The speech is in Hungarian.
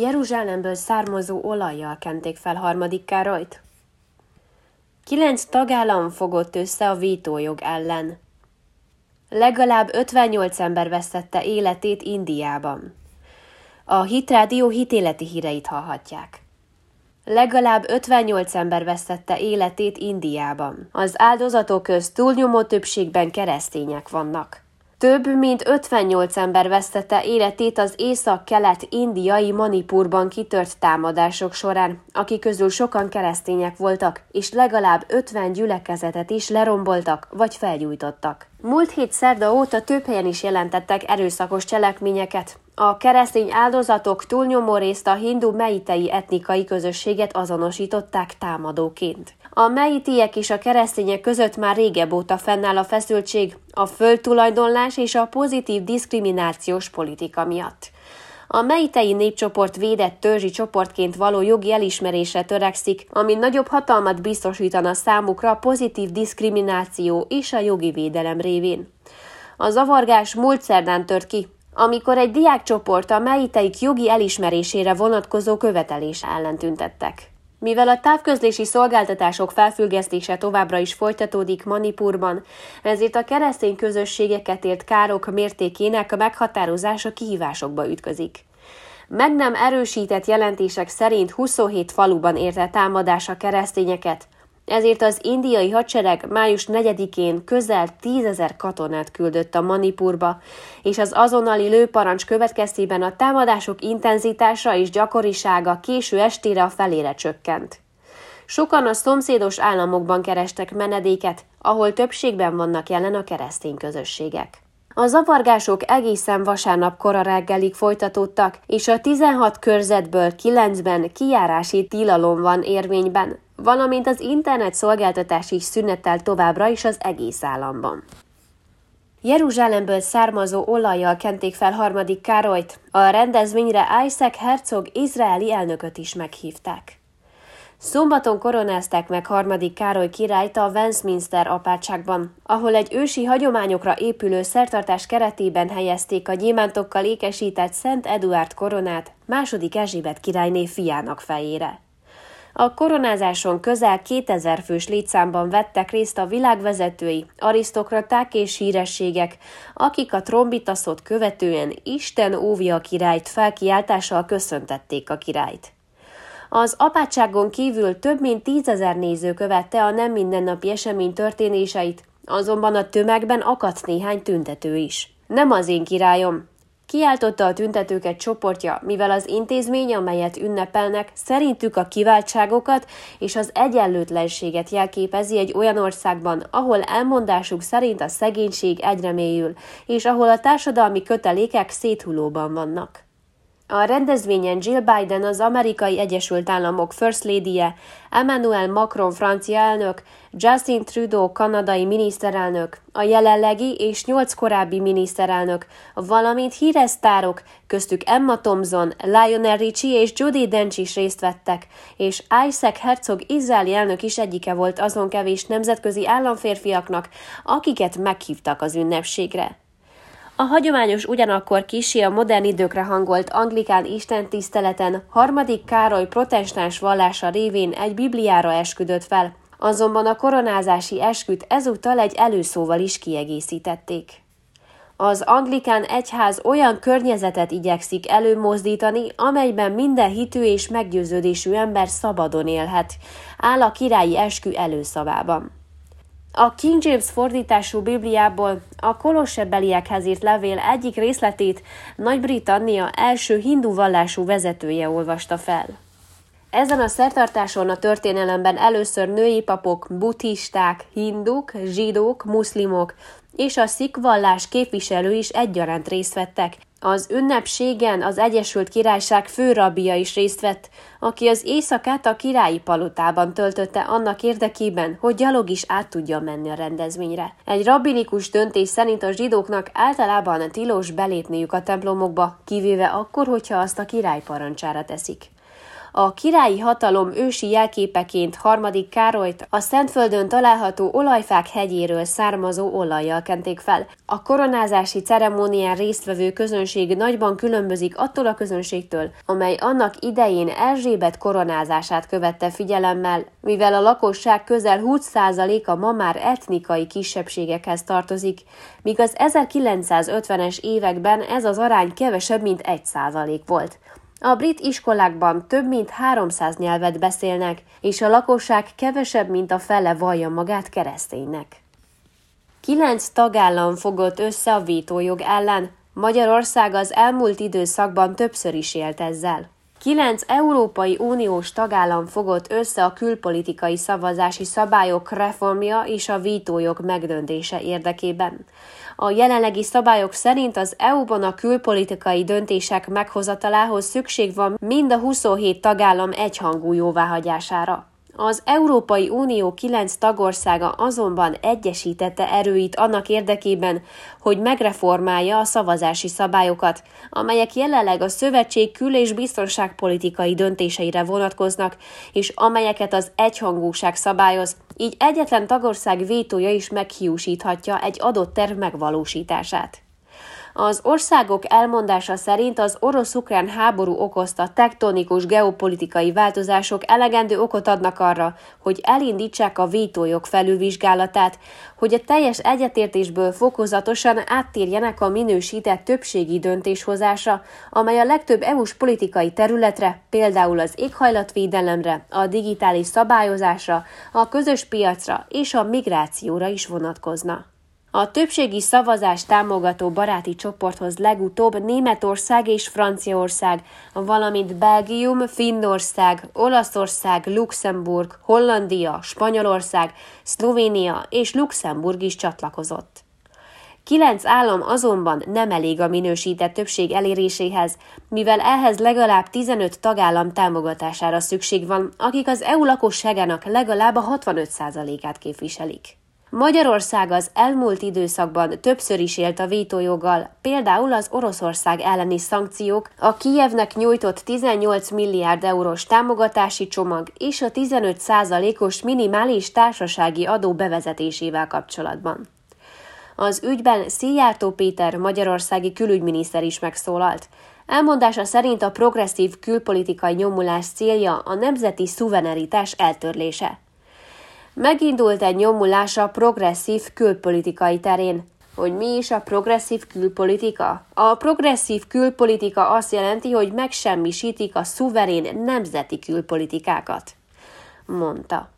Jeruzsálemből származó olajjal kenték fel harmadik Károlyt. Kilenc tagállam fogott össze a vétójog ellen. Legalább 58 ember vesztette életét Indiában. A Hitrádió hitéleti híreit hallhatják. Legalább 58 ember vesztette életét Indiában. Az áldozatok közt túlnyomó többségben keresztények vannak. Több mint 58 ember vesztette életét az észak-kelet-indiai Manipurban kitört támadások során, akik közül sokan keresztények voltak, és legalább 50 gyülekezetet is leromboltak vagy felgyújtottak. Múlt hét szerda óta több helyen is jelentettek erőszakos cselekményeket. A keresztény áldozatok túlnyomó részt a hindu meitei etnikai közösséget azonosították támadóként. A meitiek és a keresztények között már régebb óta fennáll a feszültség, a földtulajdonlás és a pozitív diszkriminációs politika miatt. A meitei népcsoport védett törzsi csoportként való jogi elismerésre törekszik, ami nagyobb hatalmat biztosítana számukra pozitív diszkrimináció és a jogi védelem révén. A zavargás múlt szerdán tört ki, amikor egy diákcsoport a meiteik jogi elismerésére vonatkozó követelés ellen tüntettek. Mivel a távközlési szolgáltatások felfüggesztése továbbra is folytatódik Manipurban, ezért a keresztény közösségeket ért károk mértékének a meghatározása kihívásokba ütközik. Meg nem erősített jelentések szerint 27 faluban érte támadás a keresztényeket, ezért az indiai hadsereg május 4-én közel tízezer katonát küldött a Manipurba, és az azonnali lőparancs következtében a támadások intenzitása és gyakorisága késő estére a felére csökkent. Sokan a szomszédos államokban kerestek menedéket, ahol többségben vannak jelen a keresztény közösségek. A zavargások egészen vasárnap kora reggelig folytatódtak, és a 16 körzetből 9-ben kijárási tilalom van érvényben, valamint az internet szolgáltatás is szünetel továbbra is az egész államban. Jeruzsálemből származó olajjal kenték fel harmadik Károlyt, a rendezvényre Isaac Herzog izraeli elnököt is meghívták. Szombaton koronázták meg harmadik Károly királyt a Westminster apátságban, ahol egy ősi hagyományokra épülő szertartás keretében helyezték a gyémántokkal ékesített Szent Eduard koronát második Erzsébet királyné fiának fejére. A koronázáson közel 2000 fős létszámban vettek részt a világvezetői, arisztokraták és hírességek, akik a trombitaszot követően Isten óvja a királyt felkiáltással köszöntették a királyt. Az apátságon kívül több mint tízezer néző követte a nem mindennapi esemény történéseit, azonban a tömegben akadt néhány tüntető is. Nem az én királyom, Kiáltotta a tüntetőket csoportja, mivel az intézmény, amelyet ünnepelnek, szerintük a kiváltságokat és az egyenlőtlenséget jelképezi egy olyan országban, ahol elmondásuk szerint a szegénység egyre mélyül, és ahol a társadalmi kötelékek széthulóban vannak. A rendezvényen Jill Biden, az amerikai Egyesült Államok First Lady-je, Emmanuel Macron francia elnök, Justin Trudeau kanadai miniszterelnök, a jelenlegi és nyolc korábbi miniszterelnök, valamint híres sztárok, köztük Emma Thompson, Lionel Richie és Judy Dench is részt vettek, és Isaac Herzog izraeli elnök is egyike volt azon kevés nemzetközi államférfiaknak, akiket meghívtak az ünnepségre. A hagyományos ugyanakkor kisé a modern időkre hangolt anglikán istentiszteleten harmadik Károly protestáns vallása révén egy bibliára esküdött fel, azonban a koronázási esküt ezúttal egy előszóval is kiegészítették. Az anglikán egyház olyan környezetet igyekszik előmozdítani, amelyben minden hitű és meggyőződésű ember szabadon élhet, áll a királyi eskü előszavában. A King James fordítású Bibliából a kolossebeliekhez írt levél egyik részletét Nagy-Britannia első hindu vallású vezetője olvasta fel. Ezen a szertartáson a történelemben először női papok, buddhisták, hinduk, zsidók, muszlimok és a szik vallás képviselő is egyaránt részt vettek, az ünnepségen az Egyesült Királyság főrabia is részt vett, aki az éjszakát a királyi palotában töltötte annak érdekében, hogy gyalog is át tudja menni a rendezvényre. Egy rabbinikus döntés szerint a zsidóknak általában tilos belépniük a templomokba, kivéve akkor, hogyha azt a király parancsára teszik. A királyi hatalom ősi jelképeként harmadik Károlyt a Szentföldön található olajfák hegyéről származó olajjal kenték fel. A koronázási ceremónián résztvevő közönség nagyban különbözik attól a közönségtől, amely annak idején Erzsébet koronázását követte figyelemmel, mivel a lakosság közel 20%-a ma már etnikai kisebbségekhez tartozik, míg az 1950-es években ez az arány kevesebb, mint 1% volt. A brit iskolákban több mint 300 nyelvet beszélnek, és a lakosság kevesebb, mint a fele vallja magát kereszténynek. Kilenc tagállam fogott össze a vétójog ellen, Magyarország az elmúlt időszakban többször is élt ezzel. Kilenc Európai Uniós tagállam fogott össze a külpolitikai szavazási szabályok reformja és a vítójog megdöntése érdekében. A jelenlegi szabályok szerint az EU-ban a külpolitikai döntések meghozatalához szükség van mind a 27 tagállam egyhangú jóváhagyására. Az Európai Unió kilenc tagországa azonban egyesítette erőit annak érdekében, hogy megreformálja a szavazási szabályokat, amelyek jelenleg a szövetség kül- és biztonságpolitikai döntéseire vonatkoznak, és amelyeket az egyhangúság szabályoz, így egyetlen tagország vétója is meghiúsíthatja egy adott terv megvalósítását. Az országok elmondása szerint az orosz-ukrán háború okozta tektonikus geopolitikai változások elegendő okot adnak arra, hogy elindítsák a vétójog felülvizsgálatát, hogy a teljes egyetértésből fokozatosan áttérjenek a minősített többségi döntéshozásra, amely a legtöbb EU-s politikai területre, például az éghajlatvédelemre, a digitális szabályozásra, a közös piacra és a migrációra is vonatkozna. A többségi szavazás támogató baráti csoporthoz legutóbb Németország és Franciaország, valamint Belgium, Finnország, Olaszország, Luxemburg, Hollandia, Spanyolország, Szlovénia és Luxemburg is csatlakozott. Kilenc állam azonban nem elég a minősített többség eléréséhez, mivel ehhez legalább 15 tagállam támogatására szükség van, akik az EU lakosságának legalább a 65%-át képviselik. Magyarország az elmúlt időszakban többször is élt a vétójoggal, például az Oroszország elleni szankciók, a Kijevnek nyújtott 18 milliárd eurós támogatási csomag és a 15 százalékos minimális társasági adó bevezetésével kapcsolatban. Az ügyben Szijjártó Péter magyarországi külügyminiszter is megszólalt. Elmondása szerint a progresszív külpolitikai nyomulás célja a nemzeti szuverenitás eltörlése. Megindult egy nyomulás a progresszív külpolitikai terén. Hogy mi is a progresszív külpolitika? A progresszív külpolitika azt jelenti, hogy megsemmisítik a szuverén nemzeti külpolitikákat, mondta.